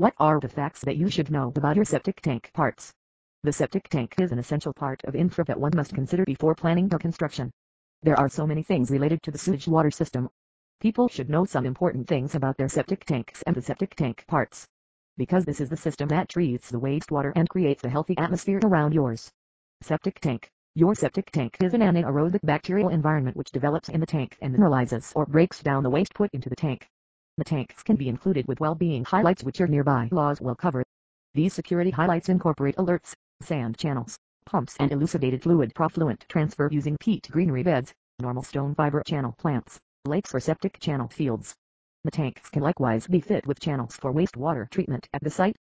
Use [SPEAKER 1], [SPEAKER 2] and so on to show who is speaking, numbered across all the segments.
[SPEAKER 1] What are the facts that you should know about your septic tank parts? The septic tank is an essential part of infra that one must consider before planning the construction. There are so many things related to the sewage water system. People should know some important things about their septic tanks and the septic tank parts. Because this is the system that treats the wastewater and creates a healthy atmosphere around yours. Septic tank. Your septic tank is an anaerobic bacterial environment which develops in the tank and mineralizes or breaks down the waste put into the tank. The tanks can be included with well-being highlights which your nearby laws will cover. These security highlights incorporate alerts, sand channels, pumps and elucidated fluid profluent transfer using peat greenery beds, normal stone fiber channel plants, lakes or septic channel fields. The tanks can likewise be fit with channels for wastewater treatment at the site.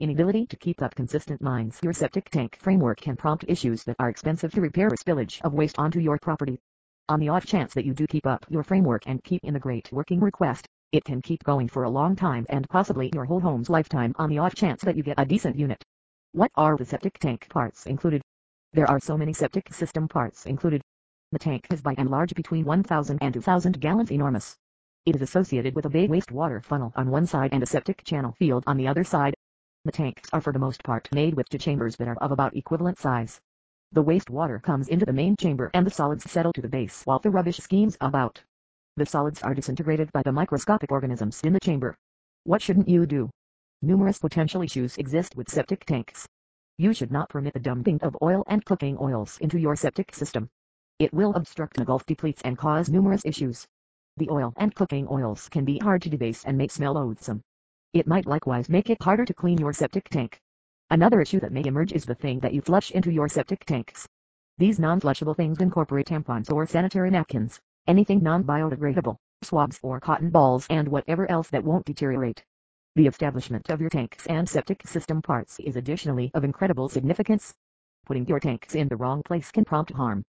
[SPEAKER 1] Inability to keep up consistent lines Your septic tank framework can prompt issues that are expensive to repair or spillage of waste onto your property. On the off chance that you do keep up your framework and keep in the great working request, it can keep going for a long time and possibly your whole home's lifetime on the off chance that you get a decent unit. What are the septic tank parts included? There are so many septic system parts included. The tank is by and large between 1,000 and 2,000 gallons enormous. It is associated with a bay wastewater funnel on one side and a septic channel field on the other side. The tanks are for the most part made with two chambers that are of about equivalent size. The wastewater comes into the main chamber and the solids settle to the base while the rubbish schemes about. The solids are disintegrated by the microscopic organisms in the chamber. What shouldn't you do? Numerous potential issues exist with septic tanks. You should not permit the dumping of oil and cooking oils into your septic system. It will obstruct the gulf depletes and cause numerous issues. The oil and cooking oils can be hard to debase and may smell loathsome. It might likewise make it harder to clean your septic tank. Another issue that may emerge is the thing that you flush into your septic tanks. These non-flushable things incorporate tampons or sanitary napkins anything non-biodegradable, swabs or cotton balls and whatever else that won't deteriorate. The establishment of your tanks and septic system parts is additionally of incredible significance. Putting your tanks in the wrong place can prompt harm.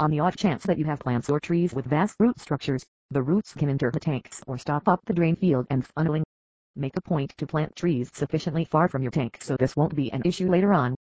[SPEAKER 1] On the off chance that you have plants or trees with vast root structures, the roots can enter the tanks or stop up the drain field and funneling. Make a point to plant trees sufficiently far from your tank so this won't be an issue later on.